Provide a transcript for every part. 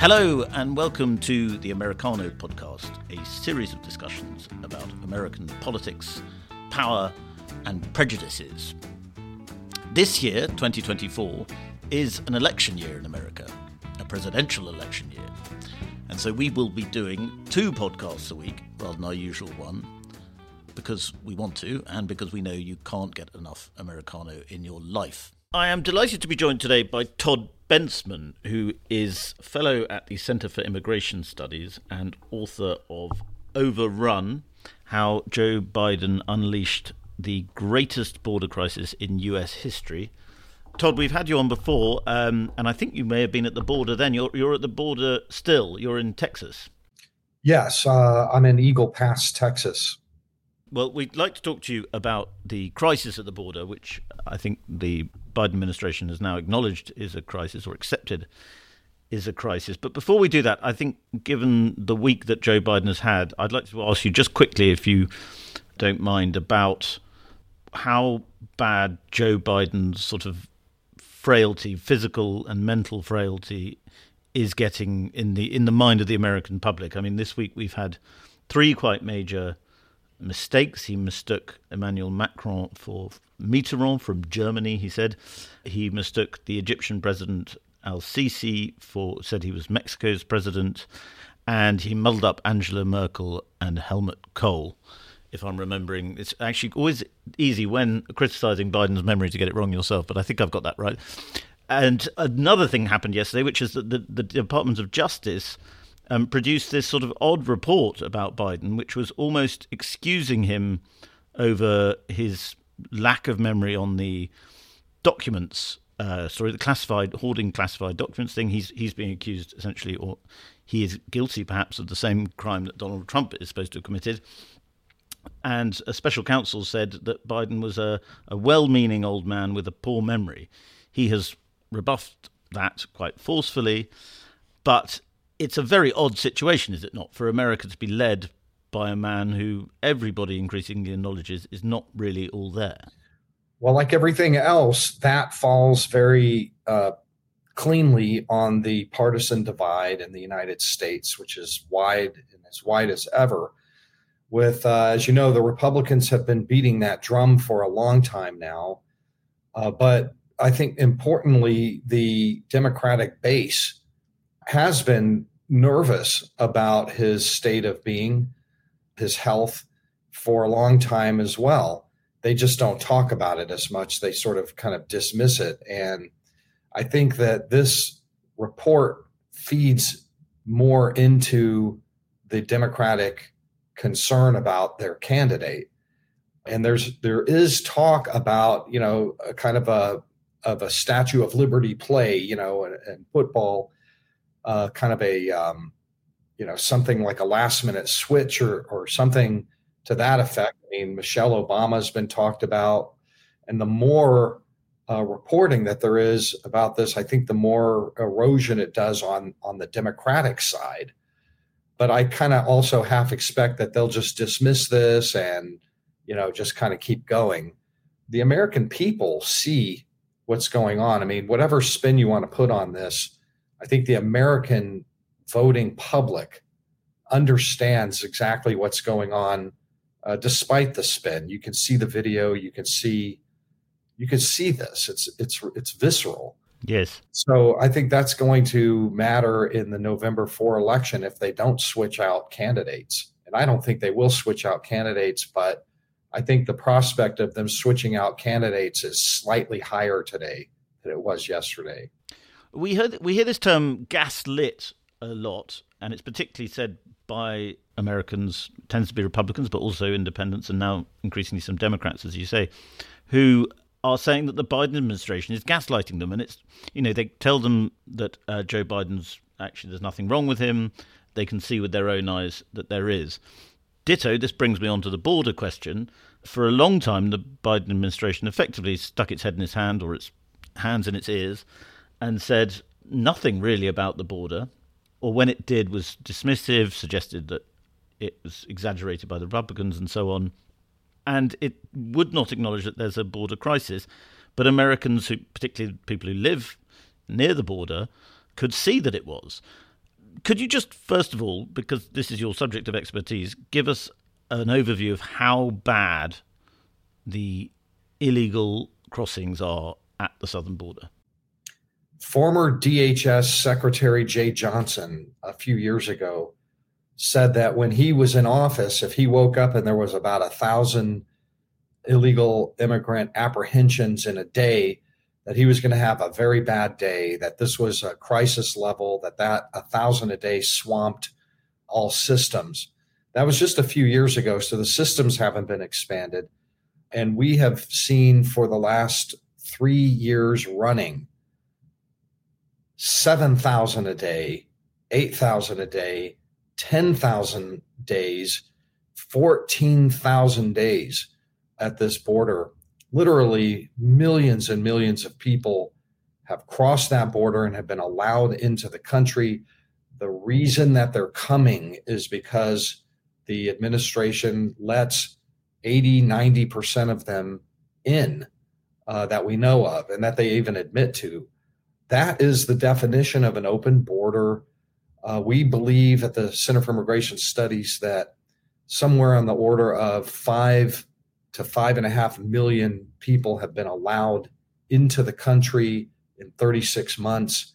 Hello, and welcome to the Americano podcast, a series of discussions about American politics, power, and prejudices. This year, 2024, is an election year in America, a presidential election year. And so we will be doing two podcasts a week rather than our usual one because we want to and because we know you can't get enough Americano in your life. I am delighted to be joined today by Todd Bensman, who is fellow at the Center for Immigration Studies and author of Overrun How Joe Biden Unleashed the Greatest Border Crisis in US History. Todd, we've had you on before, um, and I think you may have been at the border then. You're, you're at the border still, you're in Texas. Yes, uh, I'm in Eagle Pass, Texas. Well, we'd like to talk to you about the crisis at the border, which I think the Biden administration has now acknowledged is a crisis or accepted is a crisis. But before we do that, I think given the week that Joe Biden has had, I'd like to ask you just quickly, if you don't mind, about how bad Joe Biden's sort of frailty, physical and mental frailty, is getting in the in the mind of the American public. I mean, this week we've had three quite major mistakes. He mistook Emmanuel Macron for Mitterrand from Germany, he said. He mistook the Egyptian president Al Sisi for, said he was Mexico's president. And he muddled up Angela Merkel and Helmut Kohl, if I'm remembering. It's actually always easy when criticizing Biden's memory to get it wrong yourself, but I think I've got that right. And another thing happened yesterday, which is that the, the Department of Justice um, produced this sort of odd report about Biden, which was almost excusing him over his lack of memory on the documents. Uh, sorry, the classified hoarding classified documents thing. He's he's being accused essentially, or he is guilty perhaps of the same crime that Donald Trump is supposed to have committed. And a special counsel said that Biden was a, a well-meaning old man with a poor memory. He has rebuffed that quite forcefully, but it's a very odd situation, is it not, for America to be led by a man who everybody increasingly acknowledges is not really all there? Well, like everything else, that falls very uh, cleanly on the partisan divide in the United States, which is wide and as wide as ever. With, uh, as you know, the Republicans have been beating that drum for a long time now. Uh, but I think importantly, the Democratic base has been nervous about his state of being, his health for a long time as well. They just don't talk about it as much. They sort of kind of dismiss it. And I think that this report feeds more into the Democratic concern about their candidate. And there's there is talk about, you know, a kind of a of a Statue of Liberty play, you know, and football uh, kind of a um, you know something like a last minute switch or or something to that effect. I mean, Michelle Obama has been talked about, and the more uh, reporting that there is about this, I think the more erosion it does on on the Democratic side. But I kind of also half expect that they'll just dismiss this and you know just kind of keep going. The American people see what's going on. I mean, whatever spin you want to put on this, I think the American voting public understands exactly what's going on uh, despite the spin. You can see the video, you can see you can see this. It's it's it's visceral. Yes. So I think that's going to matter in the November 4 election if they don't switch out candidates. And I don't think they will switch out candidates, but I think the prospect of them switching out candidates is slightly higher today than it was yesterday. We heard we hear this term gaslit a lot, and it's particularly said by Americans, tends to be Republicans, but also independents, and now increasingly some Democrats, as you say, who are saying that the Biden administration is gaslighting them, and it's you know they tell them that uh, Joe Biden's actually there's nothing wrong with him. They can see with their own eyes that there is. Ditto. This brings me on to the border question. For a long time, the Biden administration effectively stuck its head in its hand or its hands in its ears and said nothing really about the border, or when it did was dismissive, suggested that it was exaggerated by the Republicans and so on. And it would not acknowledge that there's a border crisis. But Americans, who, particularly people who live near the border, could see that it was. could you just, first of all, because this is your subject of expertise, give us an overview of how bad the illegal crossings are at the southern border? Former DHS Secretary Jeh Johnson, a few years ago, said that when he was in office, if he woke up and there was about a thousand illegal immigrant apprehensions in a day, that he was going to have a very bad day, that this was a crisis level, that that a thousand a day swamped all systems. That was just a few years ago, so the systems haven't been expanded. And we have seen for the last three years running 7,000 a day, 8,000 a day, 10,000 days, 14,000 days at this border. Literally, millions and millions of people have crossed that border and have been allowed into the country. The reason that they're coming is because the administration lets 80, 90% of them in uh, that we know of and that they even admit to. That is the definition of an open border uh, we believe at the Center for Immigration Studies that somewhere on the order of five to five and a half million people have been allowed into the country in 36 months.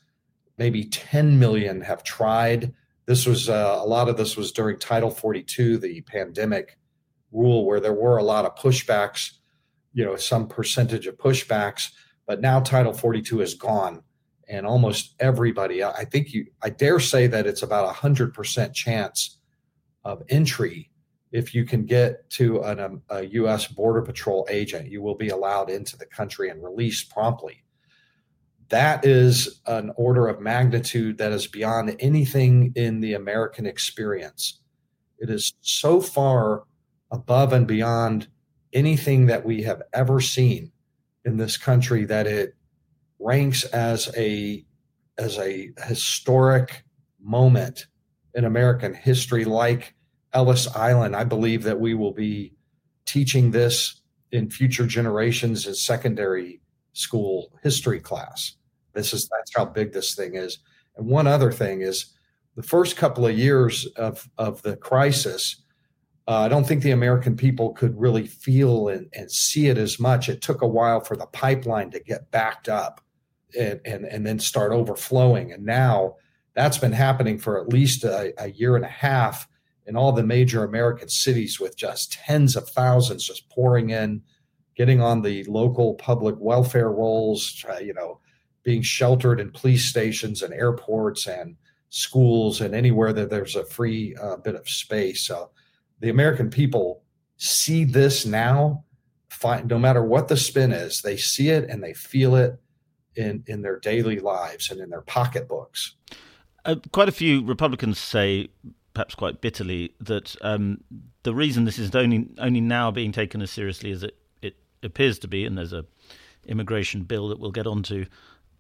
Maybe 10 million have tried. This was uh, a lot of this was during Title 42, the pandemic rule, where there were a lot of pushbacks, you know, some percentage of pushbacks. But now Title 42 is gone and almost everybody i think you i dare say that it's about a hundred percent chance of entry if you can get to an, um, a u.s border patrol agent. You will be allowed into the country and released promptly. That is an order of magnitude that is beyond anything in the american experience. It is so far above and beyond anything that we have ever seen in this country that it ranks as a as a historic moment in American history, like Ellis Island. I believe that we will be teaching this in future generations in secondary school history class. This is that's how big this thing is. And one other thing is the first couple of years of of the crisis. Uh, I don't think the American people could really feel and, and see it as much. It took a while for the pipeline to get backed up and, and, and then start overflowing. And now that's been happening for at least a, a year and a half in all the major American cities with just tens of thousands just pouring in, getting on the local public welfare rolls, uh, you know, being sheltered in police stations and airports and schools and anywhere that there's a free uh, bit of space. So the American people see this now, find, no matter what the spin is, they see it and they feel it in in their daily lives and in their pocketbooks. Uh, quite a few Republicans say, perhaps quite bitterly, that um, the reason this is only only now being taken as seriously as it, it appears to be, and there's a immigration bill that we'll get onto,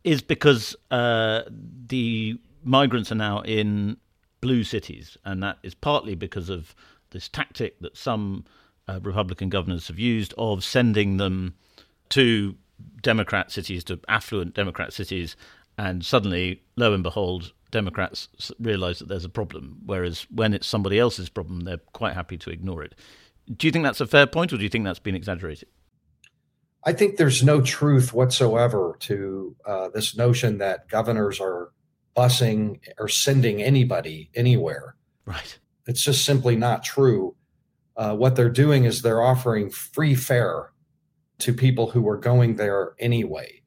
is because uh, the migrants are now in blue cities, and that is partly because of this tactic that some uh, Republican governors have used of sending them to Democrat cities to affluent Democrat cities, and suddenly, lo and behold, Democrats realize that there's a problem. Whereas when it's somebody else's problem, they're quite happy to ignore it. Do you think that's a fair point, or do you think that's been exaggerated? I think there's no truth whatsoever to uh, this notion that governors are busing or sending anybody anywhere. Right. It's just simply not true. Uh, what they're doing is they're offering free fare to people who were going there anyway.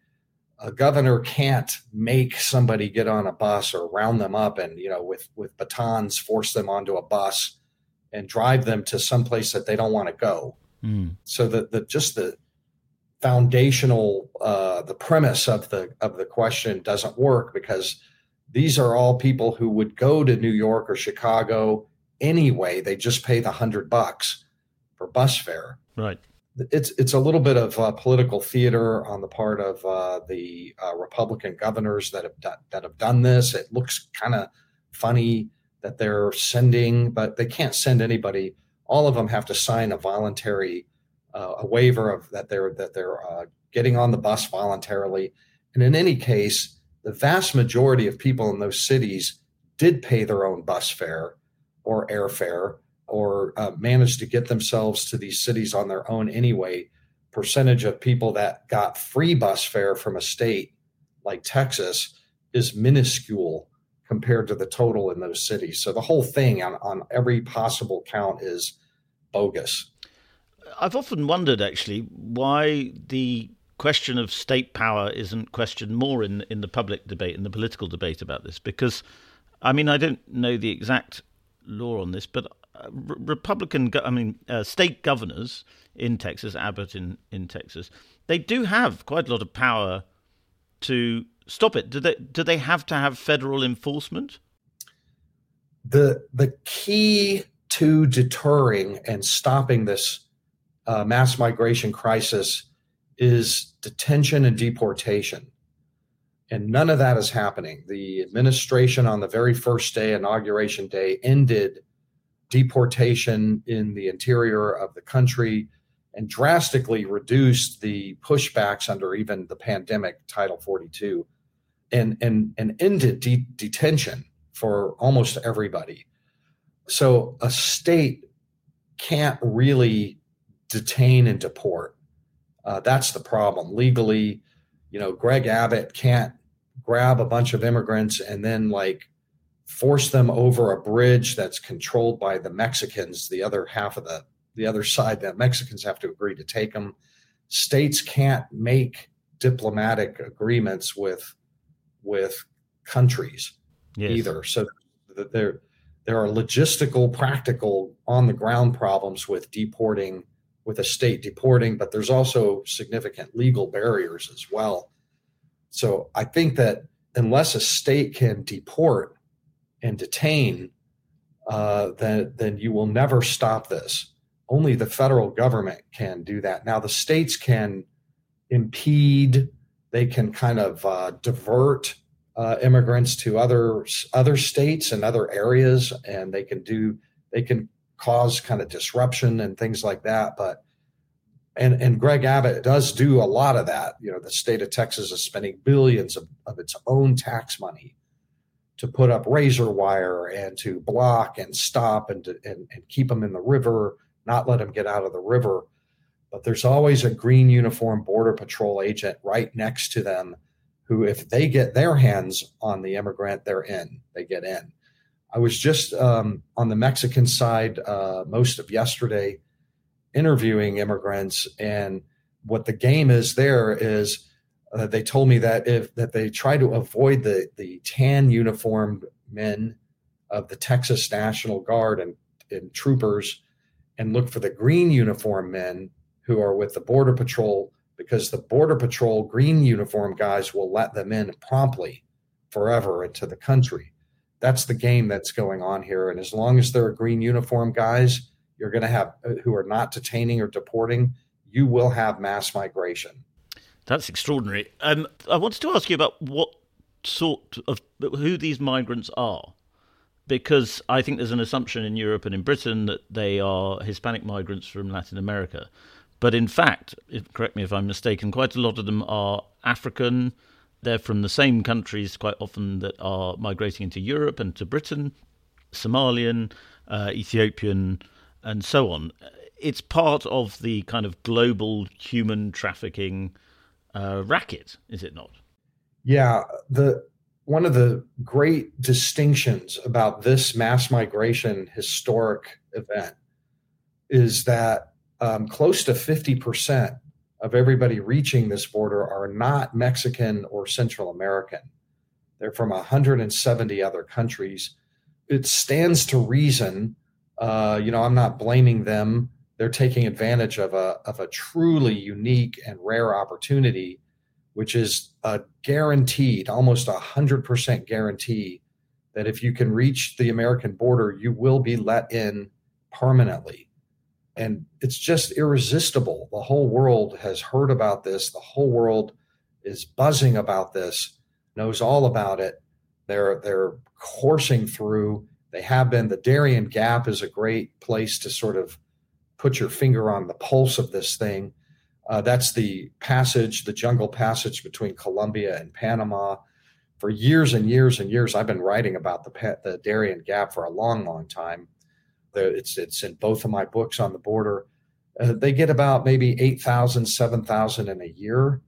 A governor can't make somebody get on a bus or round them up and you know with with batons force them onto a bus and drive them to some place that they don't want to go. Mm. So that the just the foundational uh, the premise of the of the question doesn't work because these are all people who would go to New York or Chicago anyway. They just pay the hundred bucks for bus fare. Right it's it's a little bit of uh, political theater on the part of uh, the uh, Republican governors that have done that have done this. It looks kind of funny that they're sending, but they can't send anybody. All of them have to sign a voluntary uh, a waiver of that they're that they're uh, getting on the bus voluntarily. And in any case, the vast majority of people in those cities did pay their own bus fare or airfare or uh, managed to get themselves to these cities on their own anyway, percentage of people that got free bus fare from a state like Texas is minuscule compared to the total in those cities. So the whole thing on, on every possible count is bogus. I've often wondered actually why the question of state power isn't questioned more in in the public debate in the political debate about this because I mean I don't know the exact law on this but Republican I mean uh, state governors in Texas Abbott in in Texas they do have quite a lot of power to stop it do they do they have to have federal enforcement the the key to deterring and stopping this uh, mass migration crisis is detention and deportation. And none of that is happening. The administration on the very first day, inauguration day, ended deportation in the interior of the country and drastically reduced the pushbacks under even the pandemic Title 42 and, and, and ended de- detention for almost everybody. So a state can't really detain and deport. Uh, that's the problem. Legally, you know, Greg Abbott can't grab a bunch of immigrants and then like force them over a bridge that's controlled by the Mexicans, the other half of the the other side that Mexicans have to agree to take them. States can't make diplomatic agreements with with countries yes. either. So there there are logistical, practical, on the ground problems with deporting with a state deporting, but there's also significant legal barriers as well. So I think that unless a state can deport and detain, uh, then then you will never stop this. Only the federal government can do that. Now the states can impede, they can kind of uh, divert uh, immigrants to other other states and other areas, and they can do they can cause kind of disruption and things like that. But and and Greg Abbott does do a lot of that. You know, the state of Texas is spending billions of, of its own tax money to put up razor wire and to block and stop and, to, and and keep them in the river, not let them get out of the river. But there's always a green uniform border patrol agent right next to them who, if they get their hands on the immigrant, they're in. They get in. I was just um, on the Mexican side uh, most of yesterday interviewing immigrants, and what the game is there is uh, they told me that if that they try to avoid the the tan uniformed men of the Texas National Guard and, and troopers and look for the green uniform men who are with the border patrol because the border patrol green uniform guys will let them in promptly forever into the country that's the game that's going on here. And as long as there are green uniform guys, you're going to have uh, who are not detaining or deporting, you will have mass migration. That's extraordinary. Um, I wanted to ask you about what sort of who these migrants are, because I think there's an assumption in Europe and in Britain that they are Hispanic migrants from Latin America, but in fact, if, correct me if I'm mistaken, quite a lot of them are African, they're from the same countries quite often that are migrating into Europe and to Britain, Somalian, uh, Ethiopian, and so on. It's part of the kind of global human trafficking uh, racket, is it not? Yeah, the one of the great distinctions about this mass migration historic event is that um, close to 50% of everybody reaching this border are not Mexican or Central American. They're from 170 other countries. It stands to reason, uh, you know, I'm not blaming them. They're taking advantage of a, of a truly unique and rare opportunity, which is a guaranteed, almost a 100% guarantee that if you can reach the American border, you will be let in permanently and it's just irresistible. The whole world has heard about this. The whole world is buzzing about this, knows all about it. They're they're coursing through. They have been. The Darien Gap is a great place to sort of put your finger on the pulse of this thing. Uh, that's the passage, the jungle passage between Colombia and Panama. for years and years and years. I've been writing about the the Darien Gap for a long, long time. It's it's in both of my books on the border. Uh, they get about maybe 8,000, 7,000 in a year,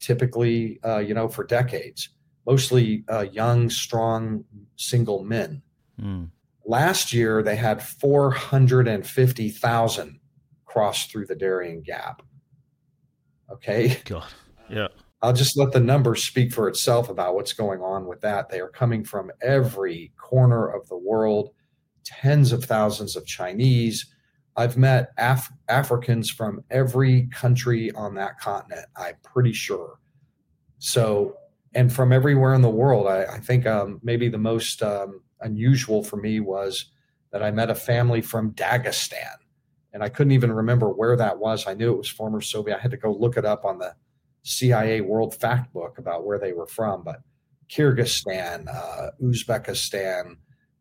typically, uh, you know, for decades, mostly uh, young, strong, single men. Mm. Last year, they had 450,000 cross through the Darien Gap. Okay. God. Yeah. I'll just let the numbers speak for itself about what's going on with that. They are coming from every corner of the world, tens of thousands of Chinese. I've met Af- Africans from every country on that continent, I'm pretty sure. So, and from everywhere in the world. I, I think um, maybe the most um, unusual for me was that I met a family from Dagestan. And I couldn't even remember where that was. I knew it was former Soviet. I had to go look it up on the CIA World Fact Book about where they were from, but Kyrgyzstan, uh, Uzbekistan,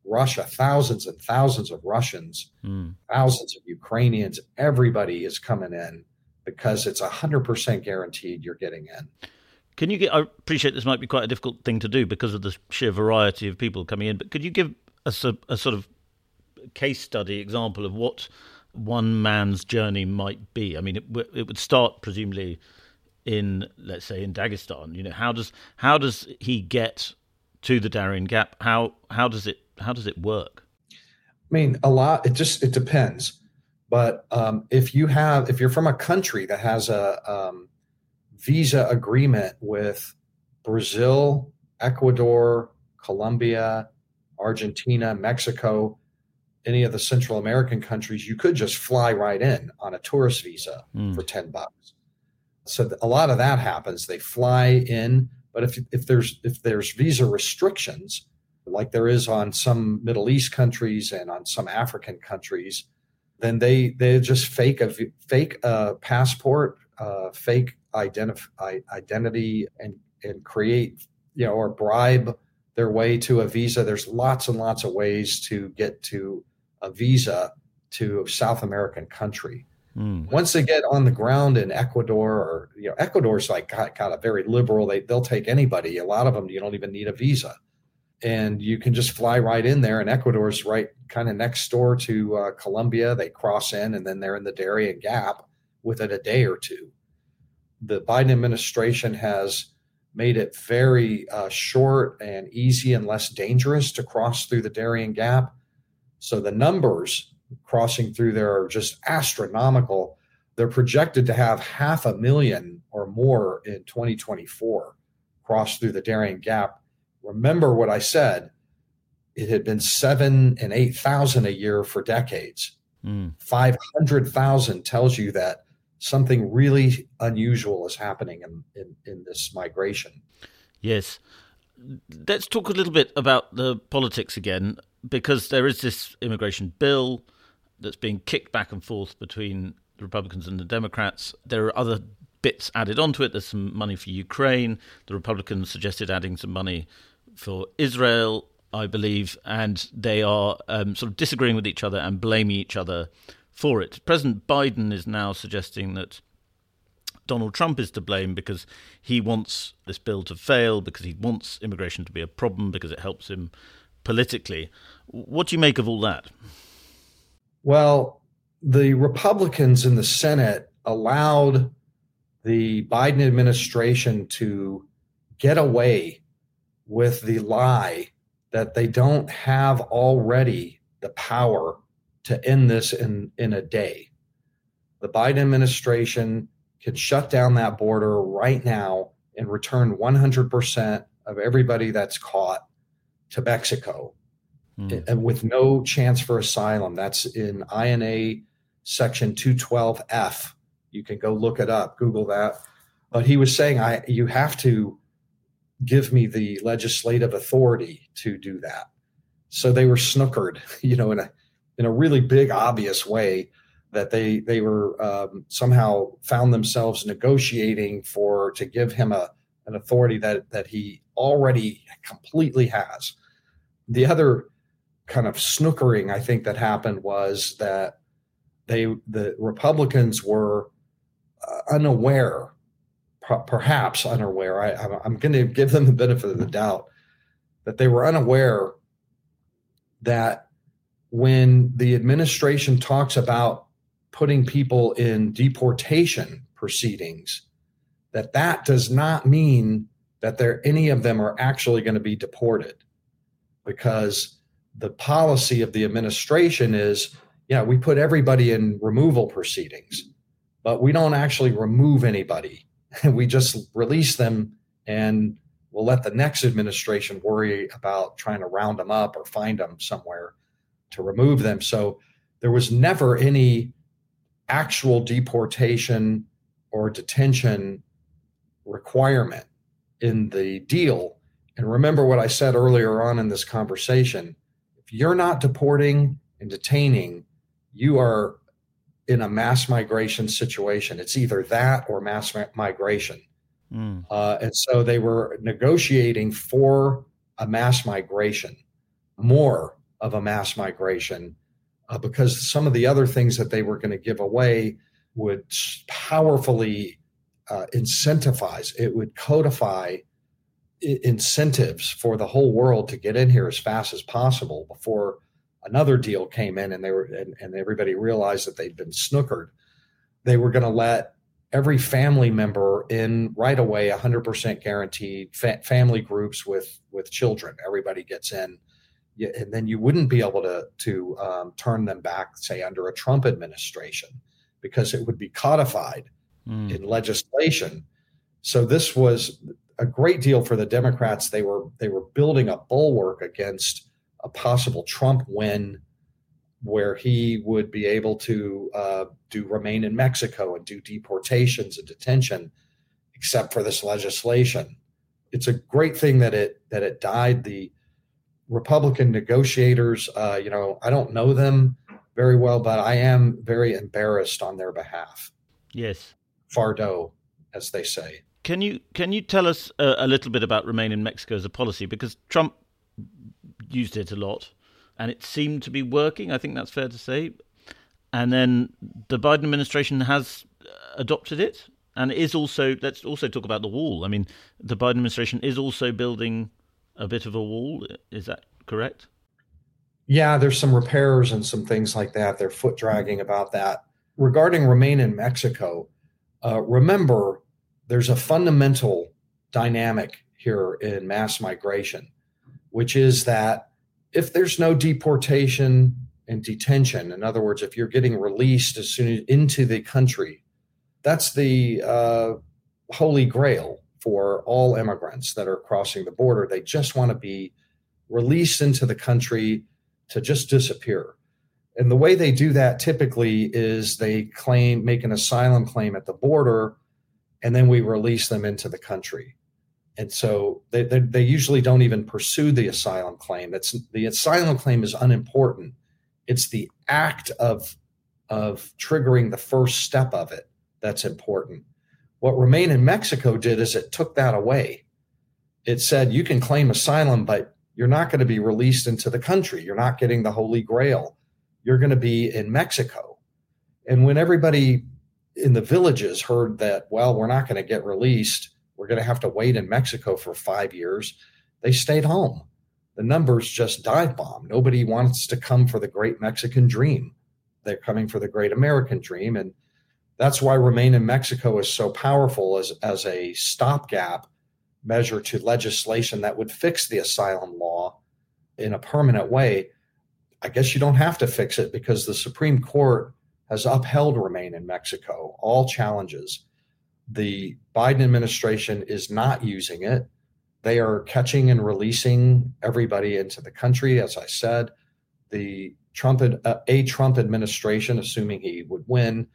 Russia, thousands and thousands of Russians, mm. thousands of Ukrainians, everybody is coming in because it's 100% guaranteed you're getting in. Can you get, I appreciate this might be quite a difficult thing to do because of the sheer variety of people coming in, but could you give us a, a sort of case study example of what one man's journey might be? I mean, it, it would start presumably in let's say in Dagestan? You know, how does how does he get to the Darien Gap? How how does it how does it work? I mean, a lot. It just it depends. But um, if you have if you're from a country that has a um, visa agreement with Brazil, Ecuador, Colombia, Argentina, Mexico, any of the Central American countries, you could just fly right in on a tourist visa mm. for 10 bucks so a lot of that happens. They fly in, but if if there's if there's visa restrictions, like there is on some Middle East countries and on some African countries, then they they just fake a fake a passport, uh, fake identity, and and create you know or bribe their way to a visa. There's lots and lots of ways to get to a visa to a South American country. Mm. Once they get on the ground in Ecuador, or you know, Ecuador's like kind of very liberal. They they'll take anybody. A lot of them you don't even need a visa, and you can just fly right in there. And Ecuador's right kind of next door to uh, Colombia. They cross in, and then they're in the Darien Gap within a day or two. The Biden administration has made it very uh, short and easy and less dangerous to cross through the Darien Gap. So the numbers crossing through there are just astronomical. They're projected to have half a million or more in 2024 cross through the Darien Gap. Remember what I said. It had been seven and 8,000 a year for decades. Mm. 500,000 tells you that something really unusual is happening in, in, in this migration. Yes. Let's talk a little bit about the politics again, because there is this immigration bill that's being kicked back and forth between the Republicans and the Democrats. There are other bits added onto it. There's some money for Ukraine. The Republicans suggested adding some money for Israel, I believe, and they are um, sort of disagreeing with each other and blaming each other for it. President Biden is now suggesting that Donald Trump is to blame because he wants this bill to fail, because he wants immigration to be a problem, because it helps him politically. What do you make of all that? Well, the Republicans in the Senate allowed the Biden administration to get away with the lie that they don't have already the power to end this in, in a day. The Biden administration could shut down that border right now and return 100% of everybody that's caught to Mexico mm. and with no chance for asylum. That's in INA section 212F. You can go look it up, Google that. But he was saying, I you have to give me the legislative authority to do that. So they were snookered, you know, in a in a really big, obvious way that they they were um, somehow found themselves negotiating for to give him a an authority that that he already completely has. The other kind of snookering I think that happened was that they the Republicans were uh, unaware, perhaps unaware. I, I'm going to give them the benefit of the doubt that they were unaware that when the administration talks about putting people in deportation proceedings, that that does not mean that there any of them are actually going to be deported. Because the policy of the administration is yeah we put everybody in removal proceedings but we don't actually remove anybody. We just release them and we'll let the next administration worry about trying to round them up or find them somewhere to remove them so there was never any actual deportation or detention requirement in the deal. And remember what I said earlier on in this conversation if you're not deporting and detaining, you are in a mass migration situation. It's either that or mass migration. Mm. Uh, and so they were negotiating for a mass migration, more of a mass migration, uh, because some of the other things that they were going to give away would powerfully uh, incentivize, it would codify incentives for the whole world to get in here as fast as possible before another deal came in and they were and, and everybody realized that they'd been snookered. They were going to let every family member in right away 100% guaranteed fa- family groups with with children. Everybody gets in and then you wouldn't be able to to um, turn them back say under a trump administration because it would be codified mm. in legislation. So this was a great deal for the Democrats. They were they were building a bulwark against a possible Trump win, where he would be able to uh, do remain in Mexico and do deportations and detention, except for this legislation. It's a great thing that it that it died. The Republican negotiators, uh, you know, I don't know them very well, but I am very embarrassed on their behalf. Yes. Fardeau, as they say. Can you can you tell us a, a little bit about Remain in Mexico as a policy because Trump used it a lot, and it seemed to be working. I think that's fair to say. And then the Biden administration has adopted it, and is also. Let's also talk about the wall. I mean, the Biden administration is also building a bit of a wall. Is that correct? Yeah, there's some repairs and some things like that. They're foot dragging about that. Regarding Remain in Mexico, uh, remember, there's a fundamental dynamic here in mass migration, which is that if there's no deportation and detention, in other words, if you're getting released as soon as into the country, that's the uh, holy grail for all immigrants that are crossing the border. They just want to be released into the country to just disappear. And the way they do that typically is they claim, make an asylum claim at the border, and then we release them into the country. And so they, they, they usually don't even pursue the asylum claim. That's the asylum claim is unimportant. It's the act of of triggering the first step of it that's important. What Remain in Mexico did is it took that away. It said you can claim asylum, but you're not going to be released into the country. You're not getting the Holy Grail you're going to be in Mexico. And when everybody in the villages heard that, well, we're not going to get released, we're going to have to wait in Mexico for five years, they stayed home. The numbers just dive bomb. Nobody wants to come for the great Mexican dream. They're coming for the great American dream. And that's why Remain in Mexico is so powerful as, as a stopgap measure to legislation that would fix the asylum law in a permanent way I guess you don't have to fix it because the Supreme Court has upheld Remain in Mexico, all challenges. The Biden administration is not using it. They are catching and releasing everybody into the country. As I said, the Trump, uh, a Trump administration, assuming he would win,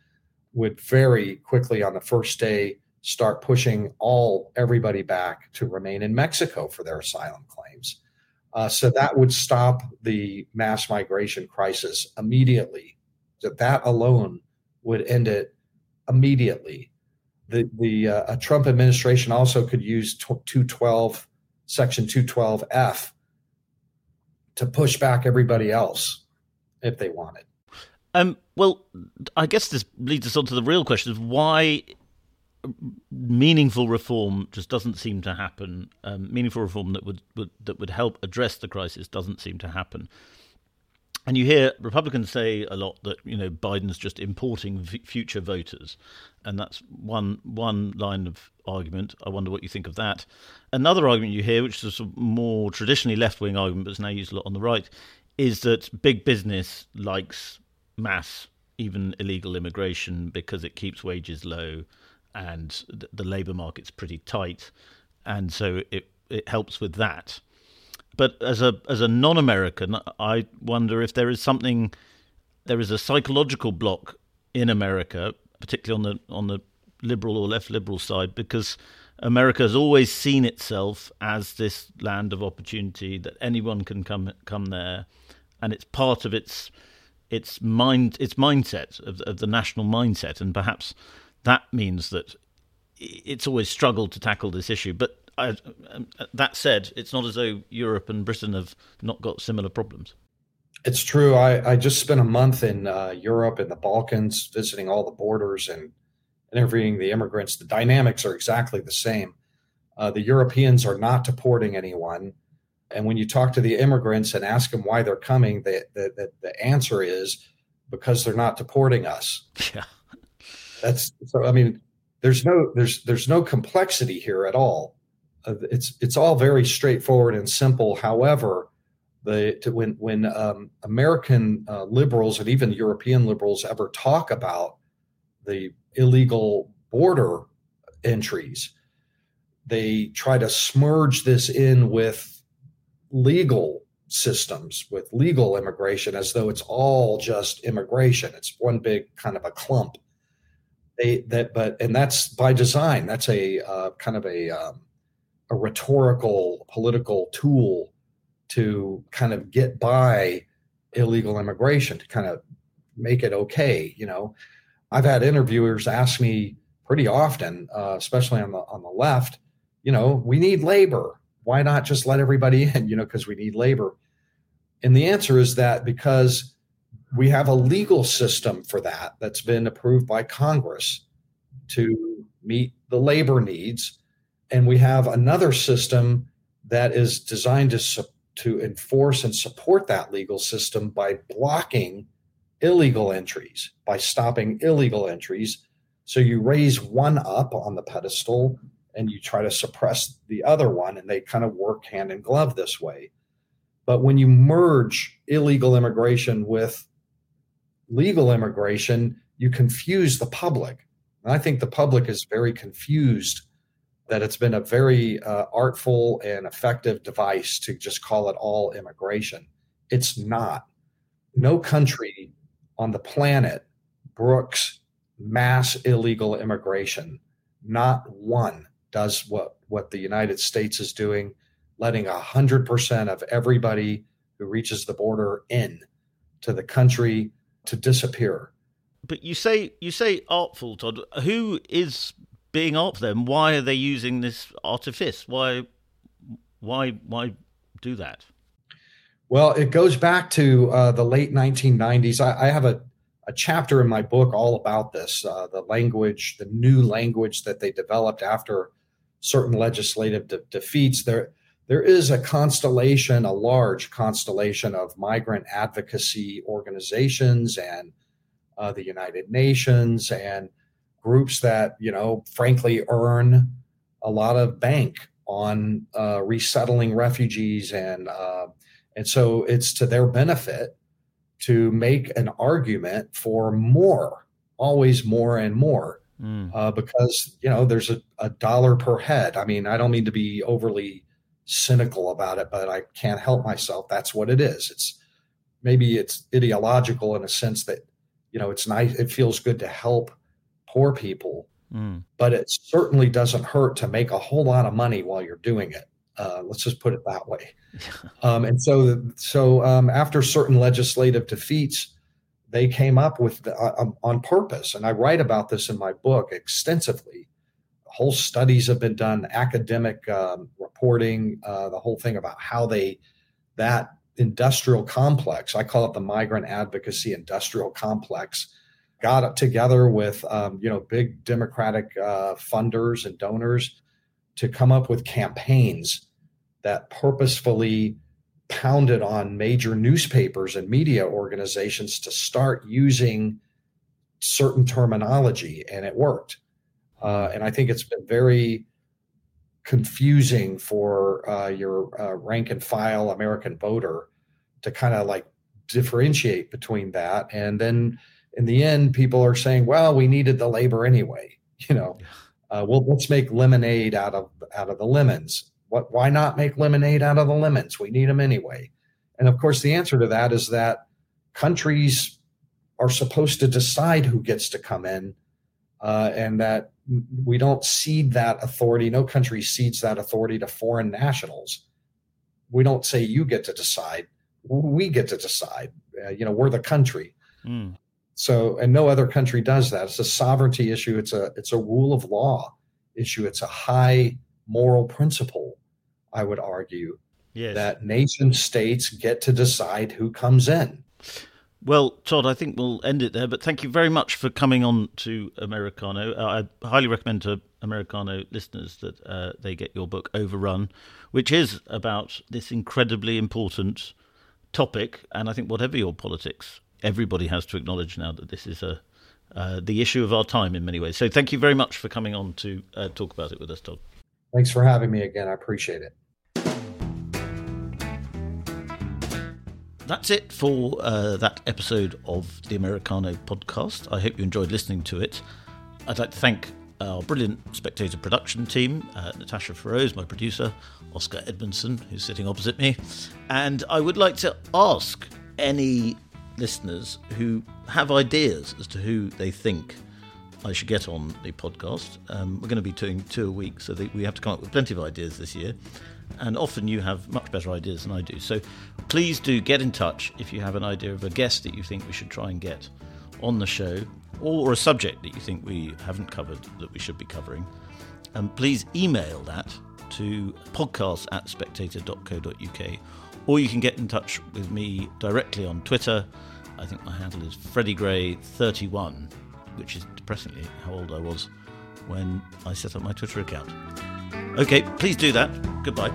would very quickly on the first day start pushing all everybody back to remain in Mexico for their asylum claims. Uh, so that would stop the mass migration crisis immediately. That that alone would end it immediately. The the uh, Trump administration also could use 212 section 212F to push back everybody else if they wanted. Um, well, I guess this leads us on to the real question of why meaningful reform just doesn't seem to happen. Um, meaningful reform that would, would that would help address the crisis doesn't seem to happen. And you hear Republicans say a lot that you know Biden's just importing v- future voters, and that's one one line of argument. I wonder what you think of that. Another argument you hear, which is a more traditionally left wing argument, but is now used a lot on the right, is that big business likes mass, even illegal immigration, because it keeps wages low, and the, the labour market's pretty tight, and so it it helps with that. But as a as a non-American, I wonder if there is something, there is a psychological block in America, particularly on the on the liberal or left liberal side, because America has always seen itself as this land of opportunity that anyone can come come there, and it's part of its its mind its mindset of, of the national mindset, and perhaps that means that it's always struggled to tackle this issue. But I, um, that said, it's not as though Europe and Britain have not got similar problems. It's true. I, I just spent a month in uh, Europe and the Balkans, visiting all the borders and interviewing the immigrants. The dynamics are exactly the same. Uh, the Europeans are not deporting anyone. And when you talk to the immigrants and ask them why they're coming, the, the, the, answer is because they're not deporting us. Yeah. That's so. I mean, there's no there's there's no complexity here at all. Uh, it's it's all very straightforward and simple. However, the to, when when um, American uh, liberals and even European liberals ever talk about the illegal border entries, they try to smudge this in with legal systems, with legal immigration, as though it's all just immigration. It's one big kind of a clump. They that but and that's by design. That's a uh, kind of a um, a rhetorical political tool to kind of get by illegal immigration to kind of make it okay you know i've had interviewers ask me pretty often uh, especially on the on the left you know we need labor why not just let everybody in you know because we need labor? And the answer is that because we have a legal system for that that's been approved by congress to meet the labor needs and we have another system that is designed to to enforce and support that legal system by blocking illegal entries by stopping illegal entries. So you raise one up on the pedestal and you try to suppress the other one and they kind of work hand in glove this way but when you merge illegal immigration with legal immigration you confuse the public and i think the public is very confused that it's been a very uh, artful and effective device to just call it all immigration. It's not. No country on the planet brooks mass illegal immigration. Not one does what, what the United States is doing, letting 100% of everybody who reaches the border in to the country to disappear. But you say you say artful, Todd. Who is being up them, why are they using this artifice? Why, why, why do that? Well, it goes back to uh, the late 1990s. I, I, have a, a chapter in my book all about this uh, the language, the new language that they developed after certain legislative de- defeats. There, there is a constellation, a large constellation of migrant advocacy organizations and uh, the United Nations and groups that you know frankly earn a lot of bank on uh, resettling refugees and uh, and so it's to their benefit to make an argument for more always more and more mm. uh, because you know there's a, a dollar per head i mean i don't mean to be overly cynical about it but i can't help myself that's what it is it's maybe it's ideological in a sense that you know it's nice it feels good to help poor people, mm. but it certainly doesn't hurt to make a whole lot of money while you're doing it. Uh, let's just put it that way. um, and so, so um, after certain legislative defeats, they came up with the, uh, um, on purpose, and I write about this in my book extensively. Whole studies have been done, academic um, reporting, uh, the whole thing about how they that industrial complex. I call it the migrant advocacy industrial complex got together with um, you know big Democratic uh, funders and donors to come up with campaigns that purposefully pounded on major newspapers and media organizations to start using certain terminology, and it worked. Uh, and I think it's been very confusing for uh, your uh, rank and file American voter to kind of like differentiate between that. And then in the end, people are saying, well, we needed the labor anyway. You know, uh, well, let's make lemonade out of out of the lemons. What? Why not make lemonade out of the lemons? We need them anyway. And of course, the answer to that is that countries are supposed to decide who gets to come in, uh, and that we don't cede that authority. No country cedes that authority to foreign nationals. We don't say you get to decide. We get to decide. Uh, you know, we're the country. Mm. So, and no other country does that. It's a sovereignty issue. It's a it's a rule of law issue. It's a high moral principle. I would argue yes. that nation states get to decide who comes in. Well, Todd, I think we'll end it there. But thank you very much for coming on to Americano. Uh, I highly recommend to Americano listeners that uh, they get your book Overrun, which is about this incredibly important topic. And I think whatever your politics, everybody has to acknowledge now that this is a uh, the issue of our time in many ways. So thank you very much for coming on to uh, talk about it with us, Todd. Thanks for having me again. I appreciate it. That's it for uh, that episode of the Americano podcast. I hope you enjoyed listening to it. I'd like to thank our brilliant spectator production team uh, Natasha Feroz, my producer, Oscar Edmondson, who's sitting opposite me. And I would like to ask any listeners who have ideas as to who they think I should get on the podcast. Um, we're going to be doing two a week, so we have to come up with plenty of ideas this year. And often you have much better ideas than I do. So please do get in touch if you have an idea of a guest that you think we should try and get on the show, or a subject that you think we haven't covered that we should be covering. And please email that to podcast at spectator.co.uk or you can get in touch with me directly on Twitter. I think my handle is Freddy Gray 31, which is depressingly how old I was when I set up my Twitter account. Okay, please do that. Goodbye.